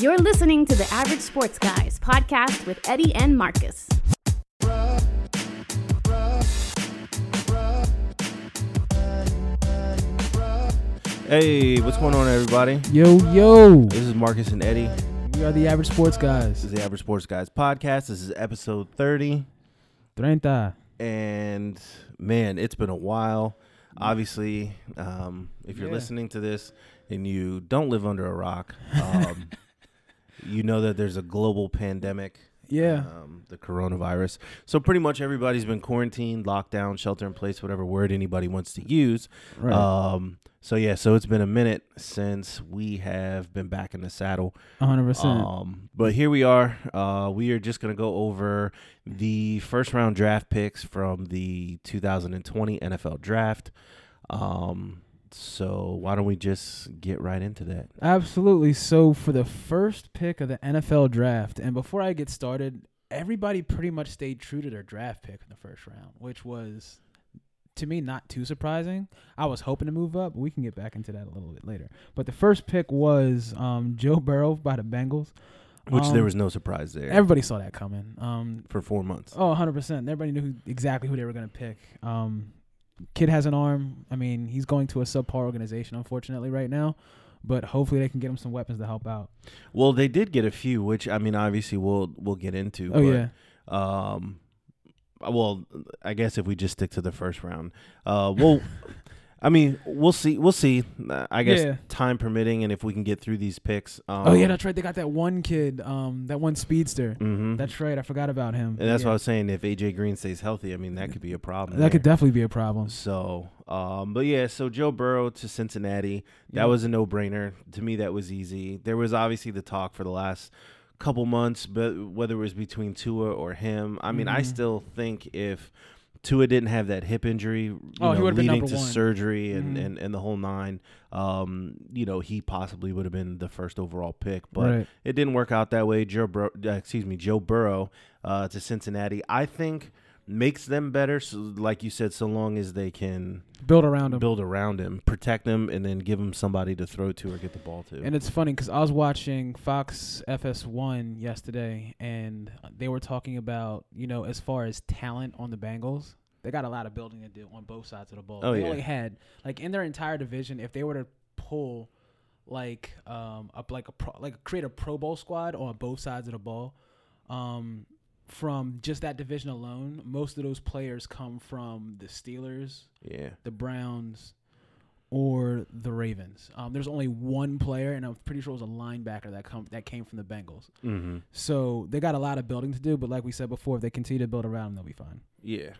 You're listening to the Average Sports Guys podcast with Eddie and Marcus. Hey, what's going on, everybody? Yo, yo. This is Marcus and Eddie. We are the average sports Guys. This is the Average Sports Guys podcast. This is episode 30. Treinta. And man, it's been a while. Obviously, um, if you're Yeah. listening to this and you don't live under a rock, um, you know that there's a global pandemic. Yeah. Um, the coronavirus. So pretty much everybody's been quarantined, locked down, shelter in place, whatever word anybody wants to use. Right. Um, so yeah, so it's been a minute since we have been back in the saddle. 100%. Um, but here we are. Uh, we are just gonna go over the first round draft picks from the 2020 NFL Draft. Um, so why don't we just get right into that? Absolutely. So, for the first pick of the NFL draft, and before I get started, everybody pretty much stayed true to their draft pick in the first round, which was, to me, not too surprising. I was hoping to move up, we can get back into that a little bit later. But the first pick was um, Joe Burrow by the Bengals. Which Um, there was no surprise there Everybody saw that coming. Um, for four months. Oh, 100%. Everybody knew who, exactly who they were going to pick. Um, kid has an arm. I mean, he's going to a subpar organization, unfortunately, right now. But hopefully they can get him some weapons to help out. Well, they did get a few, which I mean, obviously we'll we'll get into. Oh, but, yeah. Um, well, I guess if we just stick to the first round, uh, well, I mean, we'll see. We'll see. Uh, I guess Yeah. time permitting, and if we can get through these picks. Um, oh, yeah, that's right. They got that one kid, um, that one speedster. hmm That's right. I forgot about him. and that's yeah. what I was saying. If AJ Green stays healthy, I mean, that could be a problem. That could definitely be a problem. So, um, but yeah, so Joe Burrow to Cincinnati, that Yeah. was a no brainer. To me, that was easy. There was obviously the talk for the last couple months, but whether it was between Tua or him, I mean, I Mhm. still think if Tua didn't have that hip injury, you Oh, know, leading to one. surgery and, Mhm. and, and the whole nine, um, you know, he possibly would have been the first overall pick, but right. it didn't work out that way. Joe, Bur- uh, excuse me, Joe Burrow uh, to Cincinnati, I think makes them better. So, like you said, so long as they can Build around him. build around him, protect him, and then give him somebody to throw to or get the ball to. And it's funny because I was watching Fox FS1 yesterday, and they were talking about, you know, as far as talent on the Bengals, they got a lot of building to do on both sides of the ball. Oh, they yeah. only had like in their entire division, if they were to pull like um up like a pro, like create a Pro Bowl squad on both sides of the ball, um, from just that division alone, most of those players come from the Steelers, yeah, the Browns, or the Ravens. Um, there's only one player, and I'm pretty sure it was a linebacker that come that came from the Bengals. mm-hmm. So they got a lot of building to do, but like we said before, if they continue to build around, them, they'll be fine. yeah.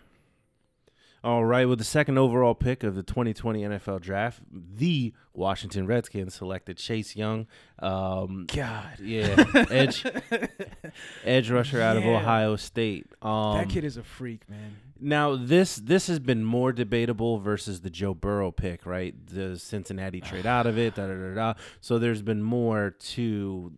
All right, with the second overall pick of the 2020 NFL Draft, the Washington Redskins selected Chase Young. Um, God, yeah, edge edge rusher out of Ohio State. Um, that kid is a freak, man. Now this this has been more debatable versus the Joe Burrow pick, right? The Cincinnati trade out of it, da da da da. So there's been more to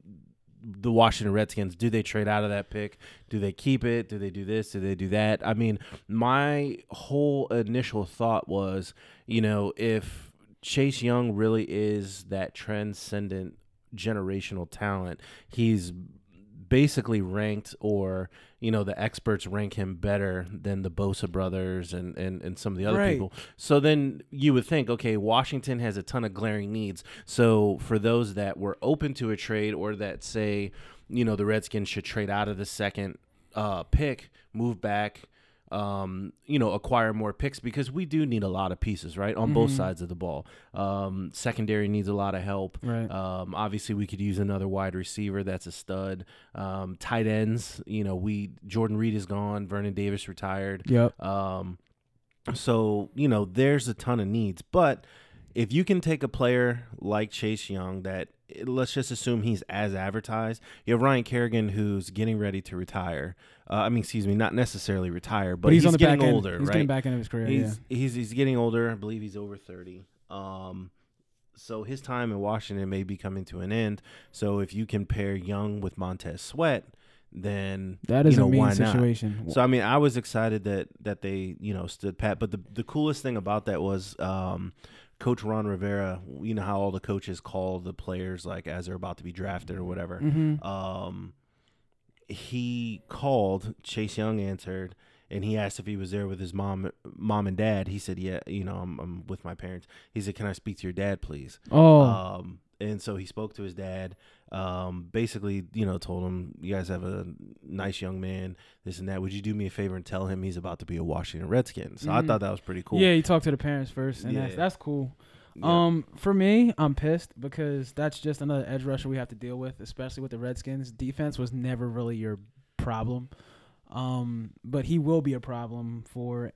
the Washington Redskins. Do they trade out of that pick? Do they keep it? Do they do this? Do they do that? I mean, my whole initial thought was, you know, if Chase Young really is that transcendent generational talent, he's basically ranked or you know the experts rank him better than the Bosa brothers and and, and some of the other Right. people. So then you would think, okay, Washington has a ton of glaring needs. So for those that were open to a trade or that say, you know, the Redskins should trade out of the second uh, pick, move back, um, you know, acquire more picks because we do need a lot of pieces, right, on both Mhm. sides of the ball. Um, secondary needs a lot of help. Right. Um, obviously, we could use another wide receiver that's a stud. Um, tight ends, you know, we Jordan Reed is gone, Vernon Davis retired. Yep. Um, so you know, there's a ton of needs, but if you can take a player like Chase Young that let's just assume he's as advertised. You have Ryan Kerrigan who's getting ready to retire. Uh, I mean, excuse me, not necessarily retire, but, But, he's, on the getting back end. older, He's right? getting back into his career. yeah. He's he's he's getting older. I believe he's over thirty. Um, so his time in Washington may be coming to an end. So if you can pair Young with Montez Sweat, then That is you know, a mean why not? situation. So I mean, I was excited that that they you know stood pat. But the the coolest thing about that was um, Coach Ron Rivera, you know how all the coaches call the players like as they're about to be drafted or whatever. Mm-hmm. Um, he called. Chase Young answered, and he asked if he was there with his mom, mom and dad. He said, "Yeah, you know, I'm, I'm with my parents." He said, "Can I speak to your dad, please?" oh, Um, and so he spoke to his dad. Um, basically, you know, told him, "You guys have a nice young man, this and that. Would you do me a favor and tell him he's about to be a Washington Redskin?" So I Mhm. thought that was pretty cool. yeah, you talked to the parents first, and that's that's cool. Yeah. Um, for me, I'm pissed because that's just another edge rusher we have to deal with, especially with the Redskins. Defense was never really your problem, um, but he will be a problem for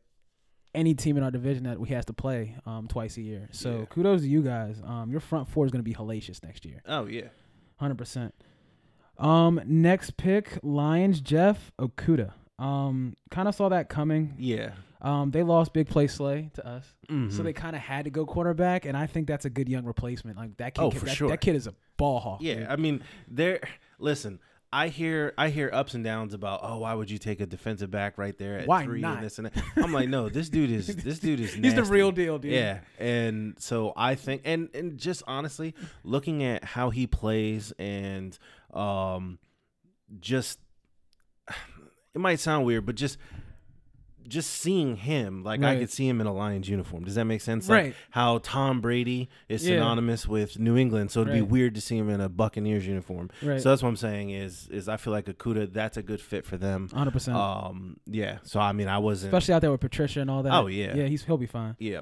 any team in our division that we has to play um, twice a year. So Yeah. kudos to you guys. Um, your front four is going to be hellacious next year, oh yeah. Hundred percent. Um, next pick, Lions, Jeff Okudah. Um, kind of saw that coming. Yeah. Um, they lost Big Play Slay to us. So Mhm. they kind of had to go quarterback, and I think that's a good young replacement. Like that kid, Oh, for that, sure. that kid is a ball hawk. Yeah, dude. I mean, there. Listen, I hear I hear ups and downs about oh why would you take a defensive back right there at Why three not? and this and that. I'm like no, this dude is this dude is he's the real deal, dude. Yeah, and so I think, and and just honestly, looking at how he plays, and um, just it might sound weird, but just just seeing him, like I could see him in a Lions uniform. Does that make sense? Like Right. how Tom Brady is Yeah. synonymous with New England, so it'd be weird to see him in a Buccaneers uniform. right. So that's what I'm saying is is I feel like Okudah, that's a good fit for them. hundred percent. Um, yeah. So I mean, I wasn't. Especially out there with Patricia and all that. Oh, yeah. yeah. He's he'll be fine. yeah.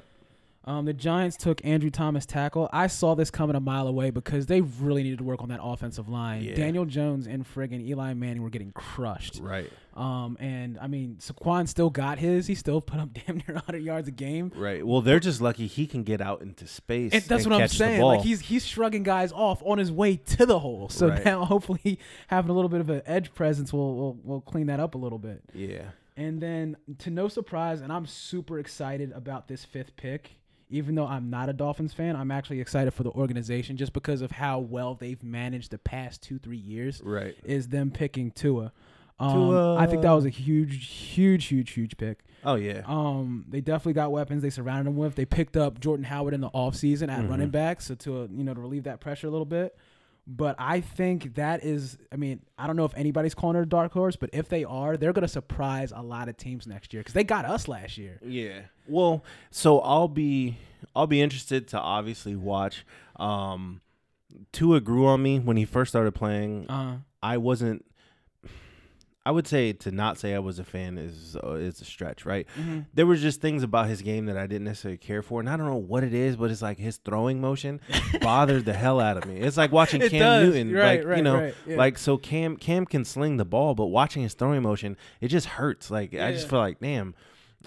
Um, the Giants took Andrew Thomas tackle. I saw this coming a mile away because they really needed to work on that offensive line. Yeah. Daniel Jones and friggin' Eli Manning were getting crushed. Right. Um, and I mean, Saquon still got his. He still put up damn near 100 yards a game. Right. Well, they're just lucky he can get out into space. And that's and what I'm saying. Like he's he's shrugging guys off on his way to the hole. So Right. now hopefully having a little bit of an edge presence will will will clean that up a little bit. yeah. And then to no surprise, and I'm super excited about this fifth pick. Even though I'm not a Dolphins fan, I'm actually excited for the organization just because of how well they've managed the past two three years. Right. Is them picking Tua. Um, Tua. I think that was a huge, huge, huge, huge pick. Oh yeah. Um, they definitely got weapons they surrounded him with. They picked up Jordan Howard in the offseason at Mhm. running back, so to uh, you know to relieve that pressure a little bit. But I think that is, I mean, I don't know if anybody's calling it a dark horse, but if they are, they're going to surprise a lot of teams next year because they got us last year. Yeah. Well, so I'll be I'll be interested to obviously watch. Um, Tua grew on me when he first started playing. Uh, I wasn't. I would say to not say I was a fan is uh, is a stretch, right? mhm. There was just things about his game that I didn't necessarily care for, and I don't know what it is, but it's like his throwing motion bothered the hell out of me. It's like watching It Cam does. Newton, Right, like right, you know, right, yeah. like so Cam Cam can sling the ball, but watching his throwing motion, it just hurts. Like I just feel like damn.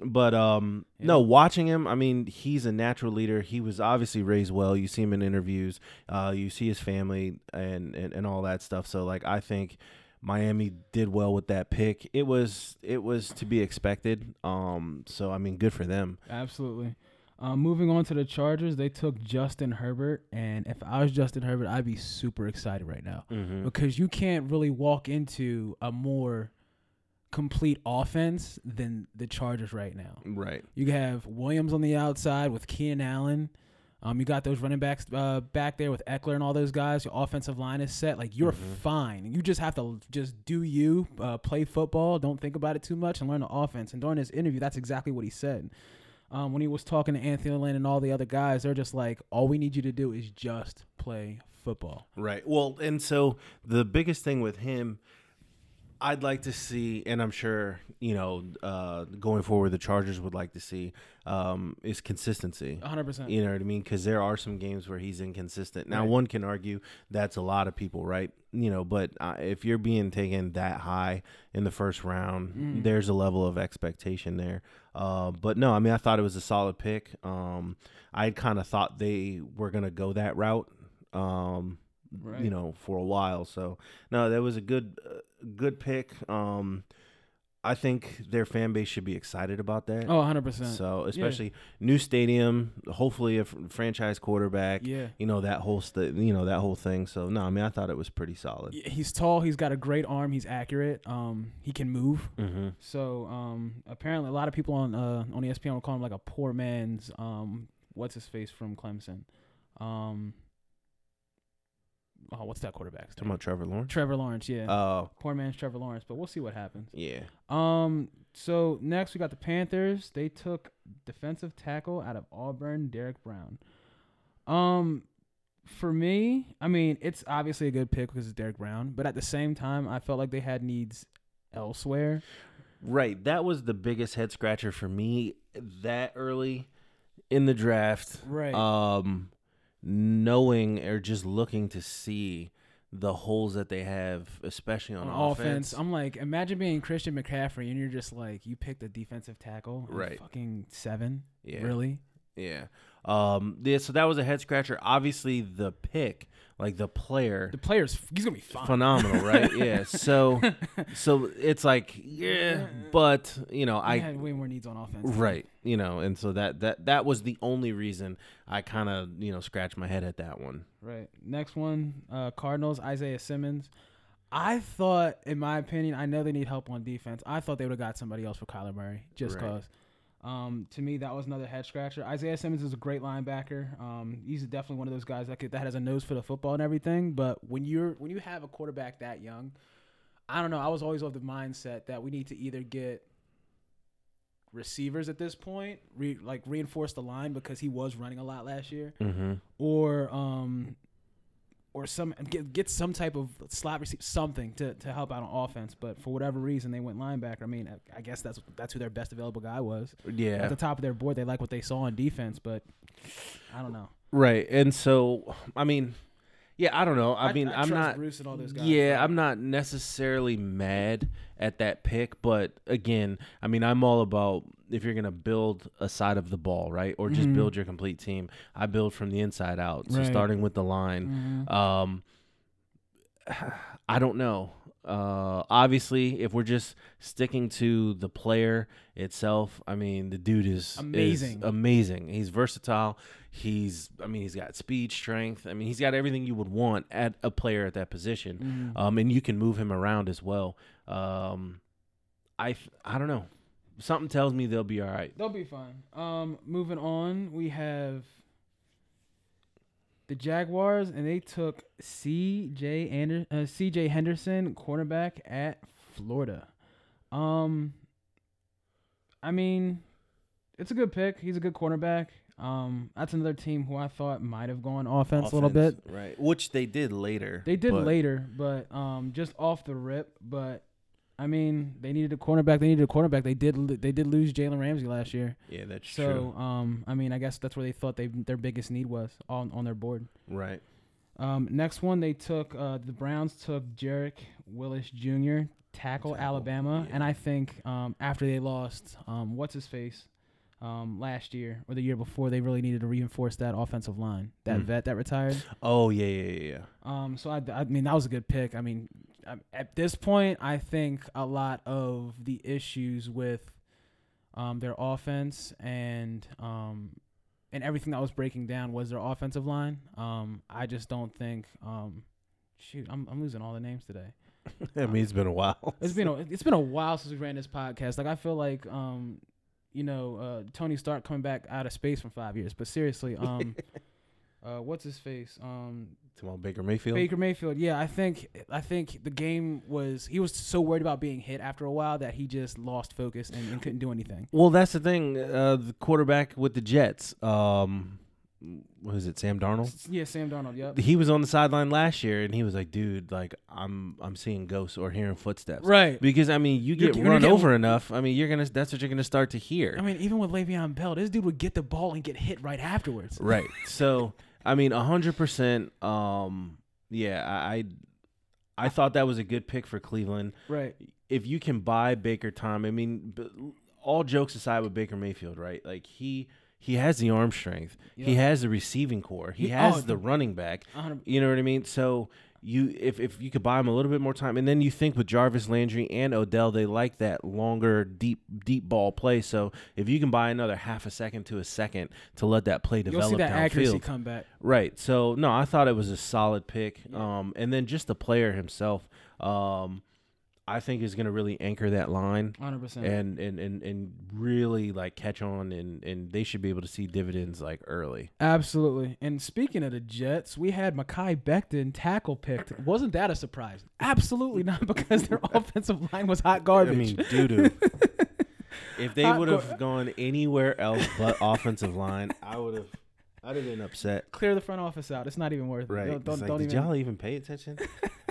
But um Yeah. no, watching him, I mean, he's a natural leader. He was obviously raised well. You see him in interviews, uh, you see his family and, and and all that stuff. So like I think Miami did well with that pick. It was it was to be expected. Um so I mean good for them. Absolutely. Um, moving on to the Chargers, they took Justin Herbert, and if I was Justin Herbert, I'd be super excited right now. Mm-hmm. because you can't really walk into a more complete offense than the Chargers right now. Right. You have Williams on the outside with Keenan Allen. Um, you got those running backs uh, back there with Ekeler and all those guys. Your offensive line is set. Like you're Mhm. fine. You just have to just do you, uh, play football. Don't think about it too much and learn the offense. And during this interview, that's exactly what he said. Um, when he was talking to Anthony Lynn and all the other guys, they're just like, all we need you to do is just play football. Right. Well, and so the biggest thing with him, I'd like to see, and I'm sure you know, uh, going forward, the Chargers would like to see, um, is consistency. 100%. You know what I mean? Because there are some games where he's inconsistent. Now, Right. one can argue that's a lot of people, right? You know, but uh, if you're being taken that high in the first round, Mm. there's a level of expectation there. Uh, but no, I mean, I thought it was a solid pick. Um, I kind of thought they were gonna go that route. Um, Right. you know, for a while. So no, that was a good, uh, good pick. Um, I think their fan base should be excited about that. Oh, 100%. So especially new stadium, hopefully a franchise quarterback. yeah. You know that whole st- you know that whole thing. So no, I mean I thought it was pretty solid. He's tall. He's got a great arm. He's accurate. Um, he can move. Mm-hmm. So um, apparently, a lot of people on uh, on ESPN will call him like a poor man's um, what's his face from Clemson. Um, oh, what's that quarterback's Talking name? about Trevor Lawrence. Trevor Lawrence. Yeah, Oh, poor man's Trevor Lawrence. But we'll see what happens. yeah. Um. So next we got the Panthers. They took defensive tackle out of Auburn, Derrick Brown. Um, for me, I mean, it's obviously a good pick because it's Derrick Brown, but at the same time, I felt like they had needs elsewhere. Right. That was the biggest head scratcher for me that early in the draft. Right. Um, knowing or just looking to see the holes that they have, especially on, on offense. offense. I'm like, imagine being Christian McCaffrey and you're just like, you picked a defensive tackle, Right. Fucking seven, yeah. really? Yeah. Um. Yeah. So that was a head scratcher. Obviously, the pick, like the player, The player's he's gonna be fine. phenomenal, right? yeah. So, so it's like, yeah, but you know, I had way more needs on offense. Right. You know, and so that that that was the only reason I kind of, you know, scratched my head at that one. Right. Next one, uh, Cardinals, Isaiah Simmons. I thought, in my opinion, I know they need help on defense. I thought they would have got somebody else for Kyler Murray just Right. Um, to me, that was another head scratcher. Isaiah Simmons is a great linebacker. Um, he's definitely one of those guys that could, that has a nose for the football and everything. But when you're when you have a quarterback that young, I don't know. I was always of the mindset that we need to either get receivers at this point, re, like reinforce the line because he was running a lot last year, Mm-hmm. or um, or some get get some type of slot something to, to help out on offense. But for whatever reason, they went linebacker. I mean, I- I guess that's that's who their best available guy was Yeah, at the top of their board. They like what they saw on defense, but I don't know. Right. And so, I mean, yeah, I don't know. I, mean, I'm not. Bruce and all those guys. Yeah, I'm not necessarily mad at that pick, but again, I mean, I'm all about if you're gonna build a side of the ball, right, or just Mhm. build your complete team. I build from the inside out, so Right. starting with the line. Mhm. Um, I don't know. Uh, obviously, if we're just sticking to the player itself, I mean, the dude is is Amazing. amazing. He's versatile. He's, I mean, he's got speed, strength. I mean, he's got everything you would want at a player at that position. Mhm. Um, and you can move him around as well. Um, I, I don't know. Something tells me they'll be all right. They'll be fine. Um, moving on, we have the Jaguars, and they took C.J. Ander- uh, C.J. Henderson, cornerback at Florida. Um, I mean, it's a good pick. He's a good cornerback. Um, that's another team who I thought might have gone offense, a little bit. Right? Which they did later. They did but- later, but um, just off the rip. But I mean, they needed a cornerback. They needed a cornerback. They did. They did lose Jalen Ramsey last year. Yeah, that's true. So, um, I mean, I guess that's where they thought they their biggest need was on on their board. Right. Um, next one they took uh, the Browns took Jarek Willis Jr. tackle Tackle, Alabama, yeah. and I think um, after they lost um, what's his face um, last year or the year before, they really needed to reinforce that offensive line. That Mm. vet that retired. Oh yeah, yeah, yeah, yeah. Um, so I, I mean that was a good pick. I mean, at this point, I think a lot of the issues with um, their offense and um, and everything that was breaking down was their offensive line. Um, I just don't think. Um, shoot, I'm I'm losing all the names today. I mean, it's been a while. It's been a, it's been a while since we ran this podcast. Like I feel like um, you know, uh, Tony Stark coming back out of space from five years. But seriously, um, uh, what's his face? Um, Come on, Baker Mayfield. Baker Mayfield, yeah, I think I think the game was he was so worried about being hit after a while that he just lost focus and, and couldn't do anything. Well, that's the thing. Uh, the quarterback with the Jets. Um, what is it? Sam Darnold. Yeah, Sam Darnold. Yep. He was on the sideline last year, and he was like, "Dude, like I'm I'm seeing ghosts or hearing footsteps." Right. Because I mean, you You're- get you're run get- over enough. I mean, you're gonna. That's what you're gonna start to hear. I mean, even with Le'Veon Bell, this dude would get the ball and get hit right afterwards. Right. So, I mean, hundred percent. Um, yeah, I, I, I thought that was a good pick for Cleveland. Right. If you can buy Baker time, I mean, all jokes aside with Baker Mayfield, right? Like he he has the arm strength, he has the receiving corps, he He- has oh, the running back. A hundred- You know what I mean? So. You if, if you could buy him a little bit more time, and then you think with Jarvis Landry and Odell, they like that longer, deep, deep ball play. So if you can buy another half a second to a second to let that play develop You'll see that accuracy come back. Right. So no, I thought it was a solid pick. Yeah. Um, and then just the player himself. Um, I think is going to really anchor that line Hundred percent. and, and and and really like catch on and and they should be able to see dividends like early. Absolutely. And speaking of the Jets, we had Mekhi Becton tackle picked. Wasn't that a surprise? Absolutely not, because their offensive line was hot garbage. I mean, doo doo. if they would have gone anywhere else but offensive line, I would have. I'd have been upset. Clear the front office out. It's not even worth it. Right? Don't, don't, like, don't did even. y'all even pay attention?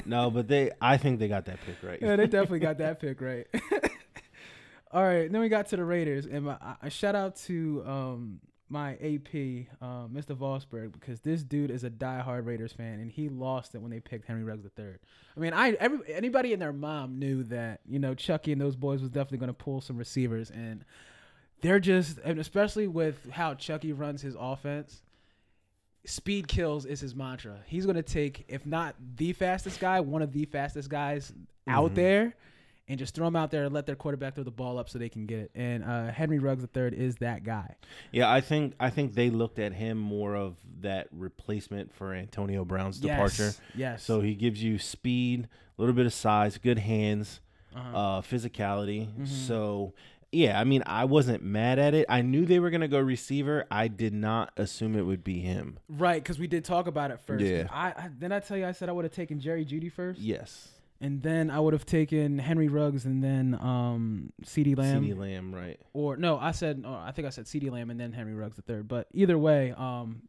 no, but they. I think they got that pick right. Yeah, they definitely got that pick right. All right, then we got to the Raiders, and my, I- shout out to um, my AP, uh, Mr. Vosberg, because this dude is a diehard Raiders fan, and he lost it when they picked Henry Ruggs III. I mean, I every anybody and their mom knew that you know Chucky and those boys was definitely going to pull some receivers, and they're just, and especially with how Chucky runs his offense. Speed kills is his mantra. He's going to take, if not the fastest guy, one of the fastest guys out Mhm. there, and just throw them out there and let their quarterback throw the ball up so they can get it. And uh, Henry Ruggs III is that guy. Yeah, I think I think they looked at him more of that replacement for Antonio Brown's departure. Yes. Yes. So he gives you speed, a little bit of size, good hands, uh-huh. uh, physicality. Mhm. So yeah, I mean, I wasn't mad at it. I knew they were gonna go receiver. I did not assume it would be him. right, because we did talk about it first. Yeah. I, I then I tell you, I said I would have taken Jerry Jeudy first, Yes, and then I would have taken Henry Ruggs, and then um, CeeDee Lamb. CeeDee Lamb, right? or no, I said oh, I think I said CeeDee Lamb and then Henry Ruggs the third. But either way, um,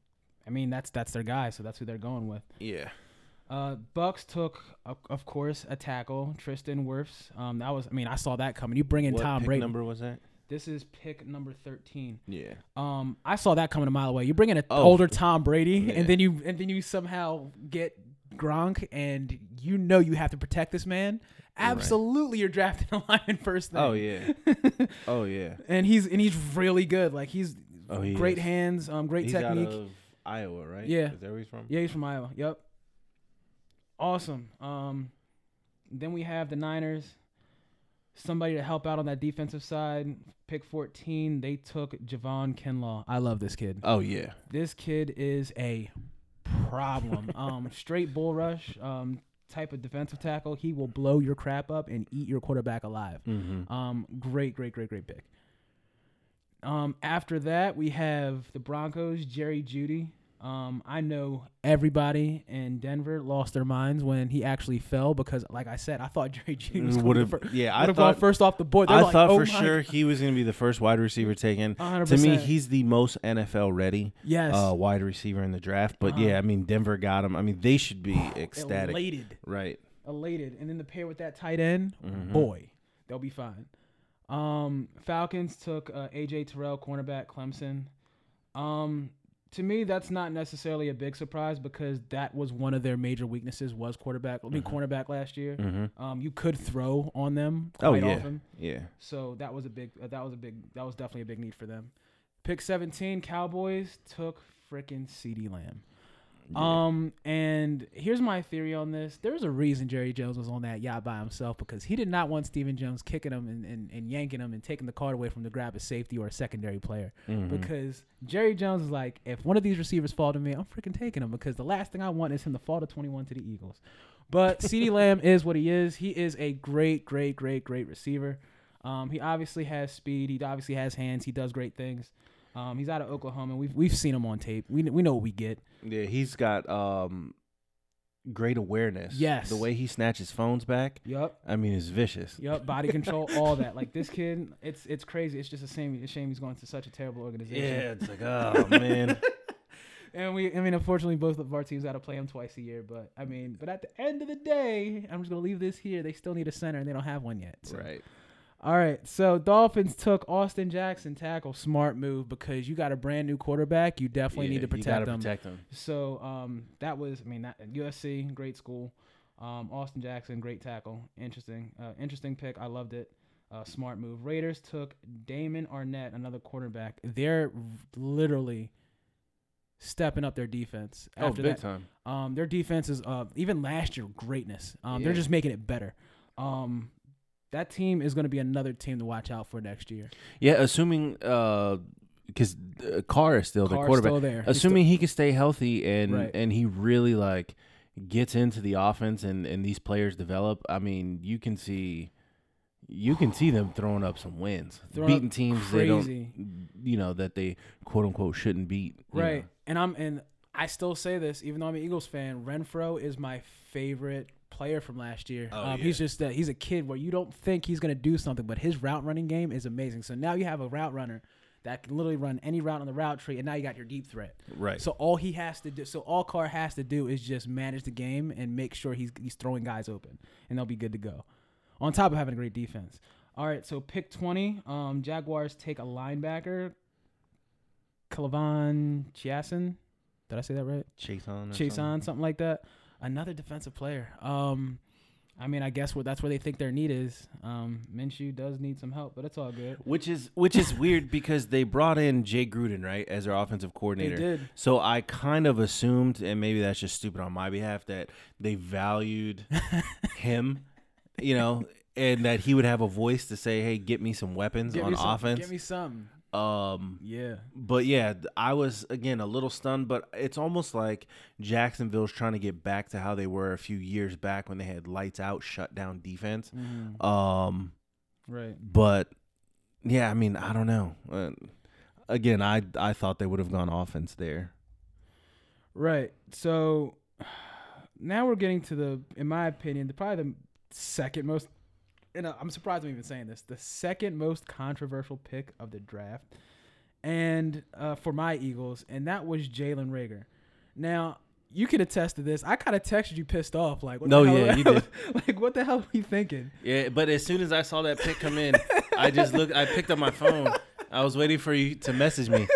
I mean that's that's their guy, so that's who they're going with. Yeah. Uh, Bucs took, of, course, a tackle, Tristan Wirfs. Um, that was, I mean, I saw that coming. You bring in What Tom pick Brady. number was that? This is pick number thirteen. Yeah. Um, I saw that coming a mile away. You bring in an Oh. older Tom Brady, and then you and then you somehow get Gronk, and you know you have to protect this man. Absolutely, you're drafting a lineman first. Thing. Oh yeah. oh yeah. and he's and he's really good. Like he's Oh, he great is. hands, um, great He's technique. out of Iowa, right? Yeah. Is that where he's from? Yeah, he's from Iowa. Yep. Awesome. Um, then we have the Niners. Somebody to help out on that defensive side. Pick 14. They took Javon Kinlaw. I love this kid. Oh yeah. This kid is a problem. um, straight bull rush. Um, type of defensive tackle. He will blow your crap up and eat your quarterback alive. Mm-hmm. Um, great, great, great, great pick. Um, after that, we have the Broncos, Jerry Jeudy. Um, I know everybody in Denver lost their minds when he actually fell because, like I said, I thought Jerry Jeudy was Would have. Yeah, I would have gone thought. first off the board. They're I like, thought oh for sure he was going to be the first wide receiver taken. 100%. To me, he's the most NFL ready yes, uh, wide receiver in the draft. But Uh-huh. yeah, I mean, Denver got him. I mean, they should be ecstatic. elated, Right. elated, and then the pair with that tight end, Mhm. boy, they'll be fine. Um, Falcons took uh, AJ Terrell, cornerback, Clemson. Um, to me, that's not necessarily a big surprise because that was one of their major weaknesses was quarterback. I mean, Mhm. cornerback last year. Mm-hmm. Um, you could throw on them Oh, yeah. often, Yeah. so that was a big. Uh, that was a big. That was definitely a big need for them. Pick seventeen, Cowboys took freaking CeeDee Lamb. Yeah. Um, and here's my theory on this. There's a reason Jerry Jones was on that yacht by himself because he did not want Stephen Jones kicking him and, and, and yanking him and taking the card away from to grab a safety or a secondary player. Mhm. Because Jerry Jones is like, if one of these receivers fall to me, I'm freaking taking him because the last thing I want is him to fall to 21 to the Eagles. But CeeDee Lamb is what he is. He is a great, great, great, great receiver. Um, he obviously has speed. He obviously has hands. He does great things. Um, he's out of Oklahoma. We've we've seen him on tape. We we know what we get. Yeah, he's got um great awareness. Yes. The way he snatches phones back, Yup. I mean, is vicious. Yep, body control, all that. Like this kid, it's it's crazy. It's just a shame. A shame he's going to such a terrible organization. Yeah, it's like, oh man. And we, I mean, unfortunately, both of our teams got to play him twice a year. But I mean, but at the end of the day, I'm just gonna leave this here. They still need a center, and they don't have one yet. So. right. All right. So Dolphins took Austin Jackson tackle. Smart move because you got a brand new quarterback. You definitely Yeah, need to you protect them. protect him. So um, that was, I mean, that USC, great school. Um, Austin Jackson, great tackle. Interesting, uh, interesting pick. I loved it. Uh, smart move. Raiders took Damon Arnette, another quarterback. They're literally stepping up their defense Oh, after big that. time. Um, their defense is uh, even last year greatness. Um, they're just making it better. Um, that team is going to be another team to watch out for next year. Yeah, assuming uh, because uh, Carr is still the quarterback. still there. Assuming he can stay healthy and Right. and he really like gets into the offense and and these players develop, I mean, you can see you can see them throwing up some wins, Throwing beating teams they don't, you know, that they quote unquote shouldn't beat. you know. Right. And I'm and I still say this, even though I'm an Eagles fan, Renfrow is my favorite player from last year. Oh, um, yeah. He's just that he's a kid where you don't think he's gonna do something, but his route running game is amazing. So now you have a route runner that can literally run any route on the route tree, and now you got your deep threat. Right. So all he has to do, so all Carr has to do is just manage the game and make sure he's he's throwing guys open, and they'll be good to go. On top of having a great defense. All right, so pick twenty. Um, Jaguars take a linebacker, K'Lavon Chaisson. Did I say that right? Chase on. Chase on something like that. Another defensive player. Um, I mean, I guess what that's where they think their need is. Um, Minshew does need some help, but it's all good. Which is which is weird because they brought in Jay Gruden right as their offensive They coordinator. did. So I kind of assumed, and maybe that's just stupid on my behalf, that they valued him, you know, and that he would have a voice to say, "Hey, get me some weapons Give on some, offense." Give me something. Um, Yeah. but yeah, I was again a little stunned, but it's almost like Jacksonville's trying to get back to how they were a few years back when they had lights out, shut down defense. Mhm. Um, Right. but yeah, I mean, I don't know. Uh, again, I I thought they would have gone offense there. Right. So now we're getting to the, in my opinion, the probably the second most. And uh, I'm surprised I'm even saying this. The second most controversial pick of the draft, and uh, for my Eagles, and that was Jalen Reagor. Now you can attest to this. I kind of texted you pissed off, like, what No, the hell, yeah, you did. like, what the hell are you thinking? Yeah, but as soon as I saw that pick come in, I just looked. I picked up my phone. I was waiting for you to message me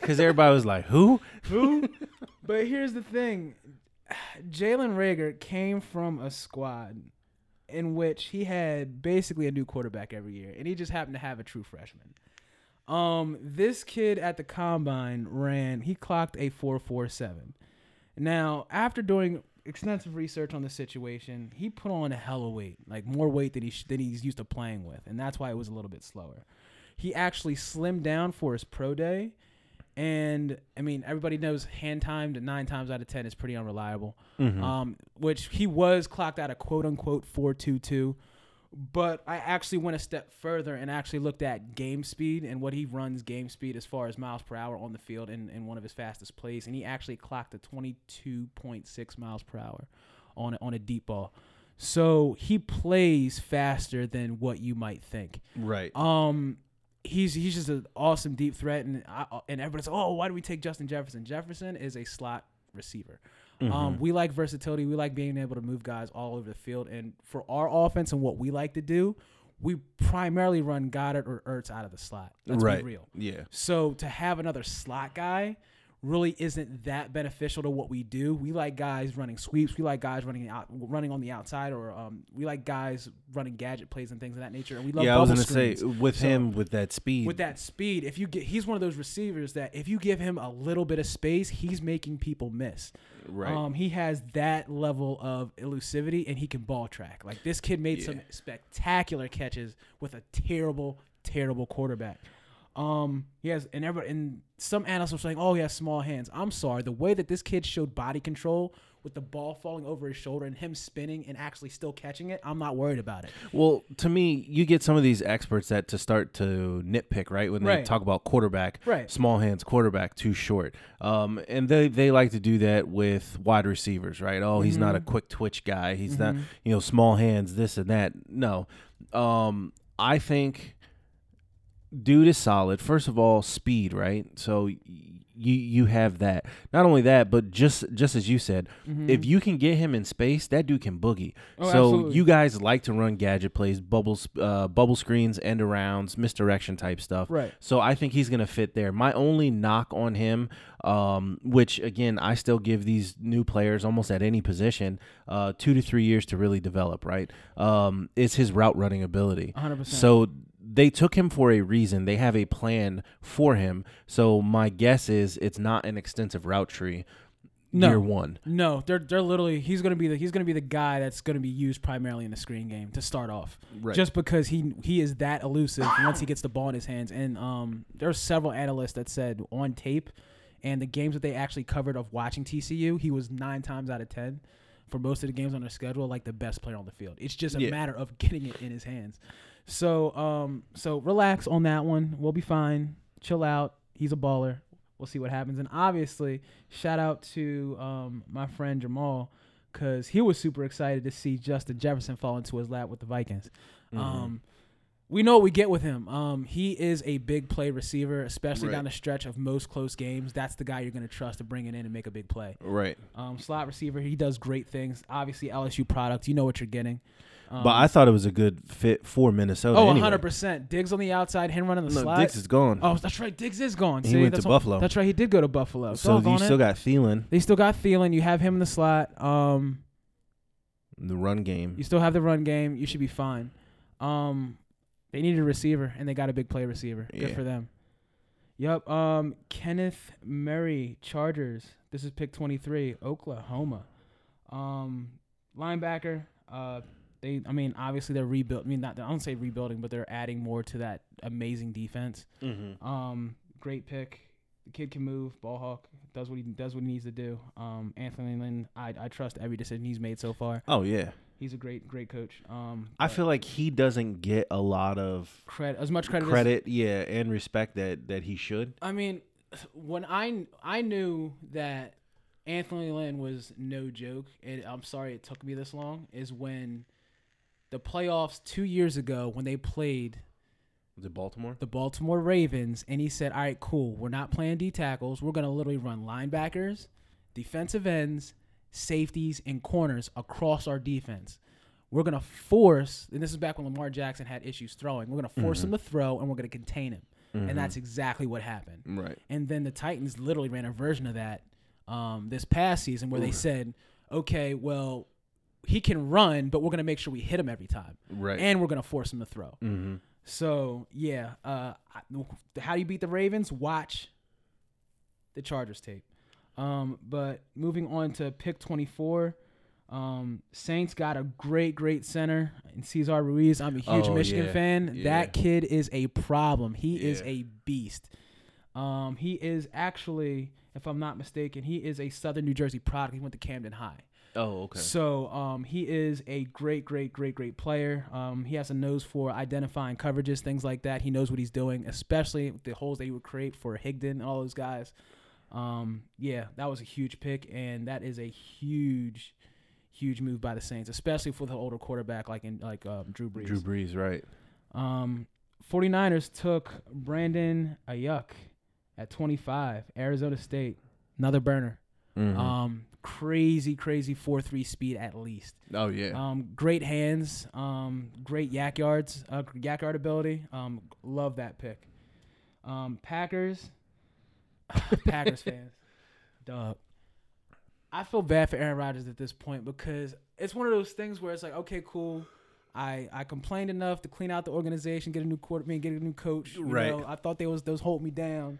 because everybody was like, "Who?" Who? but here's the thing Jalen Reagor came from a squad in which he had basically a new quarterback every year, and he just happened to have a true freshman. Um, this kid at the combine ran, he clocked a 447. Now, after doing extensive research on the situation, he put on a hell of weight, like more weight than he sh- than he's used to playing with, and that's why it was a little bit slower. He actually slimmed down for his pro day, and I mean everybody knows hand timed nine times out of ten is pretty unreliable. Mhm. Um, which he was clocked at a quote unquote four two two. But I actually went a step further and actually looked at game speed and what he runs game speed as far as miles per hour on the field in, in one of his fastest plays. And he actually clocked a 22.6 miles per hour on a, on a deep ball. So he plays faster than what you might think. right. Um, he's he's just an awesome deep threat, and I, and everybody's oh, why do we take Justin Jefferson? Jefferson is a slot receiver. Mm-hmm. Um, we like versatility. We like being able to move guys all over the field. And for our offense and what we like to do, we primarily run Goedert or Ertz out of the slot. Let's right. be real. Yeah. So to have another slot guy really isn't that beneficial to what we do. We like guys running sweeps. We like guys running out, running on the outside, or um, we like guys running gadget plays and things of that nature. And we love yeah, I was gonna say with So- him with that speed. with that speed, if you get, he's one of those receivers that if you give him a little bit of space, he's making people miss. right. Um, he has that level of elusivity, and he can ball track. Like this kid made some spectacular catches with a terrible, terrible quarterback. Um, he has, and everybody, and some analysts were saying, "Oh, he has small hands." I'm sorry, the way that this kid showed body control with the ball falling over his shoulder and him spinning and actually still catching it, I'm not worried about it. Well, to me, you get some of these experts that to start to nitpick, right? When they Right. talk about quarterback, Right. small hands, quarterback, too short. Um, and they, they like to do that with wide receivers, right? Oh, he's not a Mhm. quick twitch guy. He's not, Mhm. you know, small hands, this and that. No. Um, I think dude is solid. First of all, speed, right? So you you have that. Not only that, but just just as you said, if you can get him in space, that dude can boogie. Mm-hmm. Oh, so absolutely. you guys like to run gadget plays, bubbles, uh, bubble screens, end arounds, misdirection type stuff. right. So I think he's gonna fit there. My only knock on him, um, which again I still give these new players almost at any position, uh, two to three years to really develop. Right, um, is his route running ability. 100%. So they took him for a reason. They have a plan for him. So my guess is it's not an extensive route tree. No. Year one. No, they're they're literally he's gonna be the he's gonna be the guy that's gonna be used primarily in the screen game to start off. Right. Just because he he is that elusive once he gets the ball in his hands. And um there's several analysts that said on tape and the games that they actually covered of watching TCU, he was nine times out of ten. for most of the games on their schedule like the best player on the field. It's just a Yeah. matter of getting it in his hands. So um so relax on that one. We'll be fine. Chill out. He's a baller. We'll see what happens. And obviously, shout out to um my friend Jamal because he was super excited to see Justin Jefferson fall into his lap with the Vikings. Mm-hmm. Um, we know what we get with him. Um, he is a big play receiver, especially Right. down the stretch of most close games. That's the guy you're going to trust to bring it in and make a big play. Right. Um, slot receiver, he does great things. Obviously, LSU product. You know what you're getting. Um, but I thought it was a good fit for Minnesota. oh, anyway. 100%. Diggs on the outside, him running the No, slot. Diggs is gone. oh, that's right. Diggs is gone. He See, went to what- Buffalo. That's right. He did go to Buffalo. so you still it. got Thielen, They still got Thielen. You have him in the slot. Um, the run game. You still have the run game. You should be fine. Um, they needed a receiver, and they got a big play receiver. Good Yeah. for them. Yep. Um, Kenneth Murray, Chargers. This is pick twenty three, Oklahoma. Um, linebacker. Uh, they. I mean, obviously they're rebuilding. I mean, not. I don't say rebuilding, but they're adding more to that amazing defense. Mm-hmm. Um, great pick. The kid can move. Ball hawk does what he does what he needs to do. Um, Anthony Lynn. I I trust every decision he's made so far. Oh yeah, He's a great, great coach. Um, I feel like he doesn't get a lot of credit as much credit. As, credit, yeah, and respect that that he should. I mean, when I I knew that Anthony Lynn was no joke, and I'm sorry it took me this long, is when the playoffs two years ago when they played Was it Baltimore? the Baltimore Ravens, and he said, "All right, cool. We're not playing D tackles. We're gonna literally run linebackers, defensive ends, safeties, and corners across our defense. We're gonna force, and this is back when Lamar Jackson had issues throwing. We're gonna force him to throw, and we're gonna contain him. And that's exactly what happened. right. And then the Titans literally ran a version of that um, this past season, where they said, "Okay, well." He can run, but we're gonna make sure we hit him every time, Right. and we're gonna force him to throw. mm-hmm. So yeah, uh, how do you beat the Ravens? Watch the Chargers tape. Um, but moving on to pick twenty four, um, Saints got a great, great center in Cesar Ruiz. I'm a huge Oh, Michigan yeah, fan. yeah. That kid is a problem. He is a beast. Um, he is actually, if I'm not mistaken, he is a Southern New Jersey product. He went to Camden High. Oh, okay. So um, he is a great, great, great, great player. Um, he has a nose for identifying coverages, things like that. He knows what he's doing, especially the holes that he would create for Higdon and all those guys. Um, yeah, that was a huge pick, and that is a huge, huge move by the Saints, especially for the older quarterback like in like um, Drew Brees. Drew Brees, right? Um, 49ers took Brandon Aiyuk at 25, Arizona State, another burner. Mhm. Um, crazy, crazy four three speed at least. oh yeah. Um, great hands. Um, great YAC yards. Uh, YAC yard ability. Um, love that pick. Um, Packers. Packers fans. Dog. I feel bad for Aaron Rodgers at this point because it's one of those things where it's like, okay, cool. I, I complained enough to clean out the organization, get a new quarterback, get a new coach. you Right. know. I thought they was those hold me down,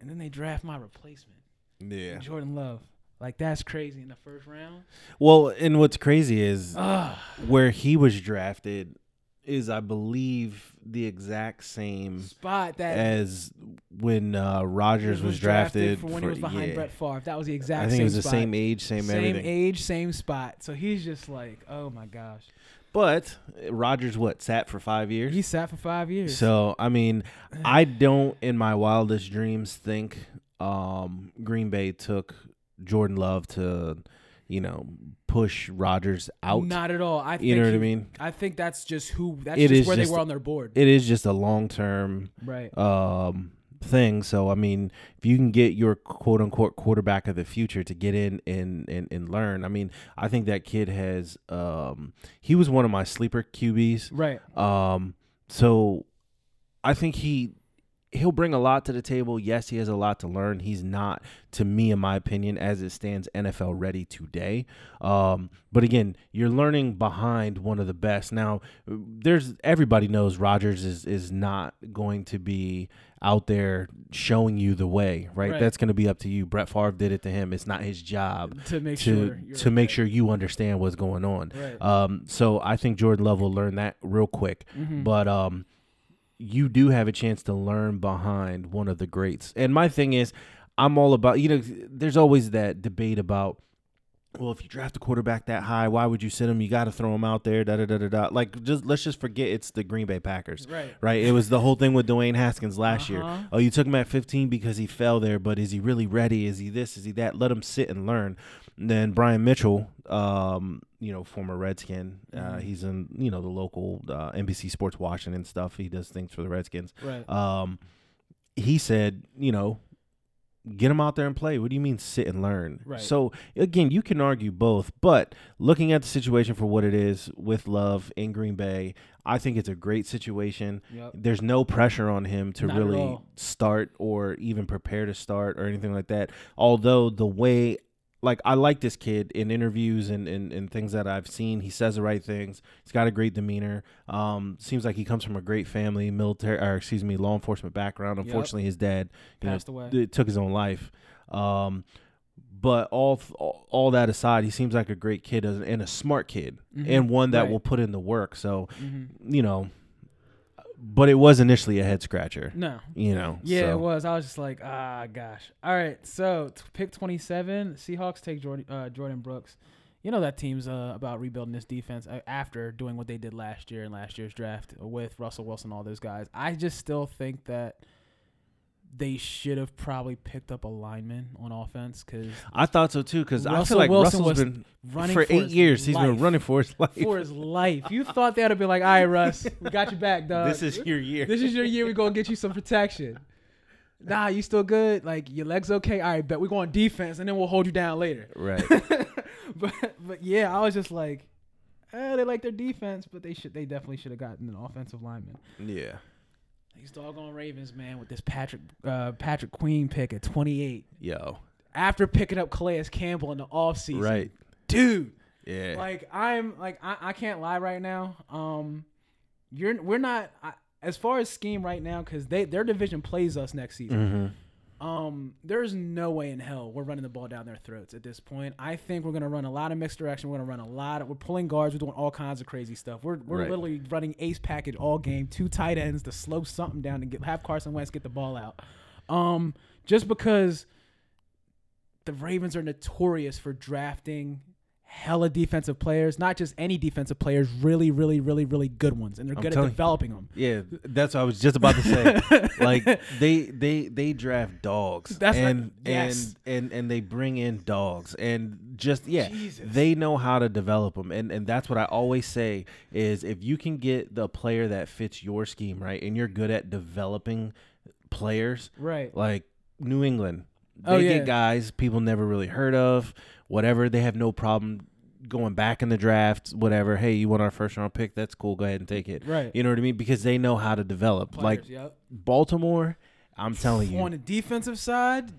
and then they draft my replacement, yeah. Jordan Love. Like that's crazy in the first round. Well, and what's crazy is Ugh. where he was drafted is, I believe, the exact same spot that as when uh, Rodgers was, was drafted, for when he was behind yeah. Brett Favre. That was the exact I think same it was the spot. same age, same, same everything. age, same spot. So he's just like, oh my gosh. But Rodgers, what sat for five years? He sat for five years. So I mean, I don't in my wildest dreams think um, Green Bay took Jordan Love to, you know, push Rodgers out. Not at all. I think you know what I mean? I think that's just who. That's It just where just- they were on their board. It is just a long term right. um, thing. So I mean, if you can get your quote unquote quarterback of the future to get in and and, and learn, I mean, I think that kid has. Um, he was one of my sleeper QBs. Right. Um, so I think he he'll bring a lot to the table. Yes, he has a lot to learn. He's not, to me, in my opinion, as it stands, NFL ready today. Um, but again, you're learning behind one of the best. Now, there's everybody knows Rodgers is is not going to be out there showing you the way, right? Right. That's going to be up to you. Brett Favre did it to him. It's not his job To make to sure. To make sure you understand what's going on. Right. Um, so I think Jordan Love will learn that real quick. Mhm. But um, you do have a chance to learn behind one of the greats. And my thing is, I'm all about you know. There's always that debate about well, if you draft a quarterback that high, why would you sit him? You got to throw him out there. Da da da da da. Like, just let's just forget it's the Green Bay Packers, Right. right? It was the whole thing with Dwayne Haskins last year. Uh-huh. Oh, you took him at 15 because he fell there, but is he really ready? Is he this? Is he that? Let him sit and learn. Then Brian Mitchell, um, you know, former Redskin, uh, Mhm. he's in you know the local uh, NBC Sports Washington stuff. He does things for the Redskins. Right. Um, he said, you know, get him out there and play. What do you mean sit and learn? Right. So again, you can argue both, but looking at the situation for what it is with Love in Green Bay, I think it's a great situation. Yep. There's no pressure on him to Not really start or even prepare to start or anything like that. Although the way like I like this kid in interviews and, and, and things that I've seen. He says the right things. He's got a great demeanor. Um, seems like he comes from a great family, military or excuse me, law enforcement background. Yep. Unfortunately, his dad you know, Passed away. took his own life. Um, but all, all all that aside, he seems like a great kid and a smart kid, Mhm. and one that Right. will put in the work. So Mhm. you know, but it was initially a head scratcher. No. You know, Yeah, so. it was. I was just like, ah, gosh. All right, so t- pick 27. Seahawks take Jordyn, uh, Jordyn Brooks. You know that team's uh, about rebuilding this defense uh, after doing what they did last year in last year's draft with Russell Wilson, all those guys. I just still think that they should have probably picked up a lineman on offense because I thought so too because I feel like Wilson Russell's was been running for for eight years. He's been running for his life. for his life. You thought they would be like, all right, Russ, we got you back, dog. this is your year. this is your year. We are gonna get you some protection. Nah, you still good? Like your legs okay? All right, bet we go on defense, and then we'll hold you down later. right. but but yeah, I was just like, eh, they like their defense, but they should they definitely should have gotten an offensive lineman. Yeah. These doggone Ravens, man, with this Patrick uh, Patrick Queen pick at 28 Yo. after picking up Calais Campbell in the offseason. Right. dude. Yeah. Like I'm like I, I can't lie right now. Um, you're we're not I, as far as scheme right now because they their division plays us next season. hmm Um, there's no way in hell we're running the ball down their throats at this point. I think we're gonna run a lot of mixed direction. We're gonna run a lot of we're pulling guards. We're doing all kinds of crazy stuff. We're we're Right. literally running ace package all game, two tight ends to slow something down and get have Carson Wentz get the ball out. Um, just because the Ravens are notorious for drafting hella defensive players, not just any defensive players, really, really, really, really good ones, and they're I'm good at developing them. Yeah, that's what I was just about to say. like they they they draft dogs. That's and Yes. and and and they bring in dogs and just yeah, Jesus. they know how to develop them. And and that's what I always say is if you can get the player that fits your scheme, right? And you're good at developing players Right. like New England. They Oh, yeah. get guys people never really heard of, whatever. They have no problem going back in the draft, whatever. Hey, you want our first round pick? That's cool. Go ahead and take it. Right. You know what I mean? Because they know how to develop. Players, like yep. Baltimore, I'm telling you. On the defensive side,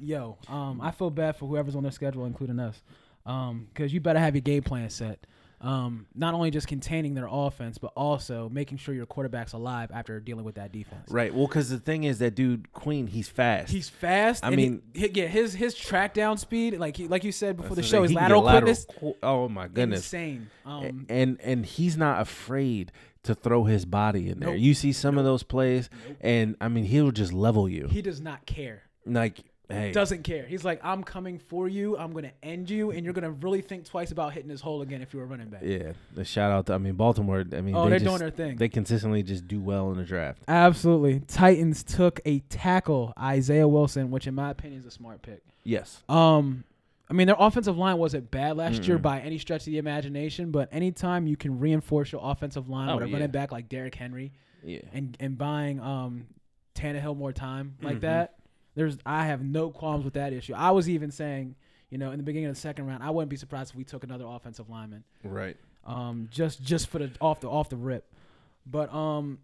yo, um, I feel bad for whoever's on their schedule, including us, um, because you better have your game plan set. Um, not only just containing their offense, but also making sure your quarterback's alive after dealing with that defense. Right. Well, because the thing is that dude Queen, he's fast. He's fast. I and mean- he- yeah, his his track down speed, like he, like you said before the show, his can lateral quickness, Oh my goodness. insane. Um, and and he's not afraid to throw his body in there. Nope. You see some of those plays, and I mean he'll just level you. he does not care. like, hey, Doesn't care. He's like, I'm coming for you. I'm gonna end you, and you're gonna really think twice about hitting this hole again if you were running back. yeah. The shout out to I mean Baltimore. I mean Oh, they they're just, doing their thing. They consistently just do well in the draft. Absolutely. Titans took a tackle, Isaiah Wilson, which in my opinion is a smart pick. Yes. Um, I mean, their offensive line wasn't bad last year Mm-mm. by any stretch of the imagination, but anytime you can reinforce your offensive line Oh, with a yeah. running back like Derrick Henry Yeah. and and buying um Tannehill more time like Mhm. that, there's I have no qualms with that issue. I was even saying, you know, in the beginning of the second round, I wouldn't be surprised if we took another offensive lineman. Right. um, just just for the off the off the rip. But um,